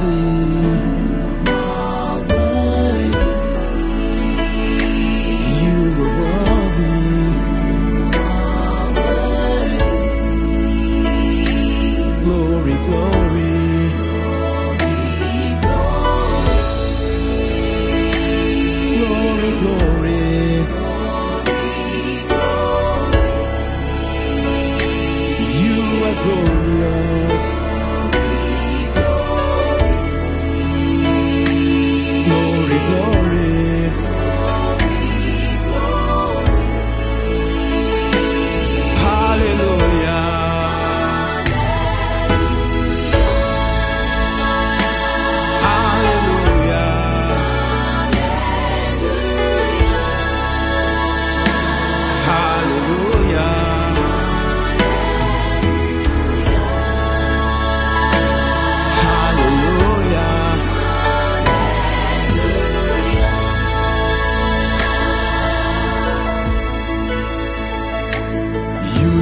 thee.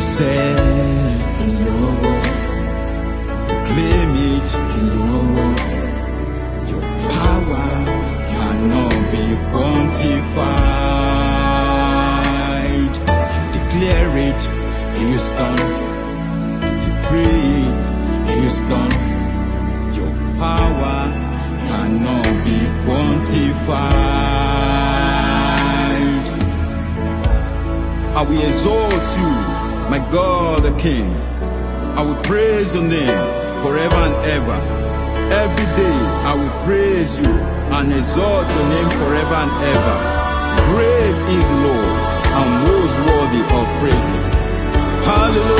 Said in your word, proclaim it in your word. Your power cannot be quantified. You declare it, is done. You decree it, is done. Your power cannot be quantified. I will exalt you, God the King. I will praise your name forever and ever. Every day I will praise you and exalt your name forever and ever. Great is Lord and most worthy of praises. Hallelujah.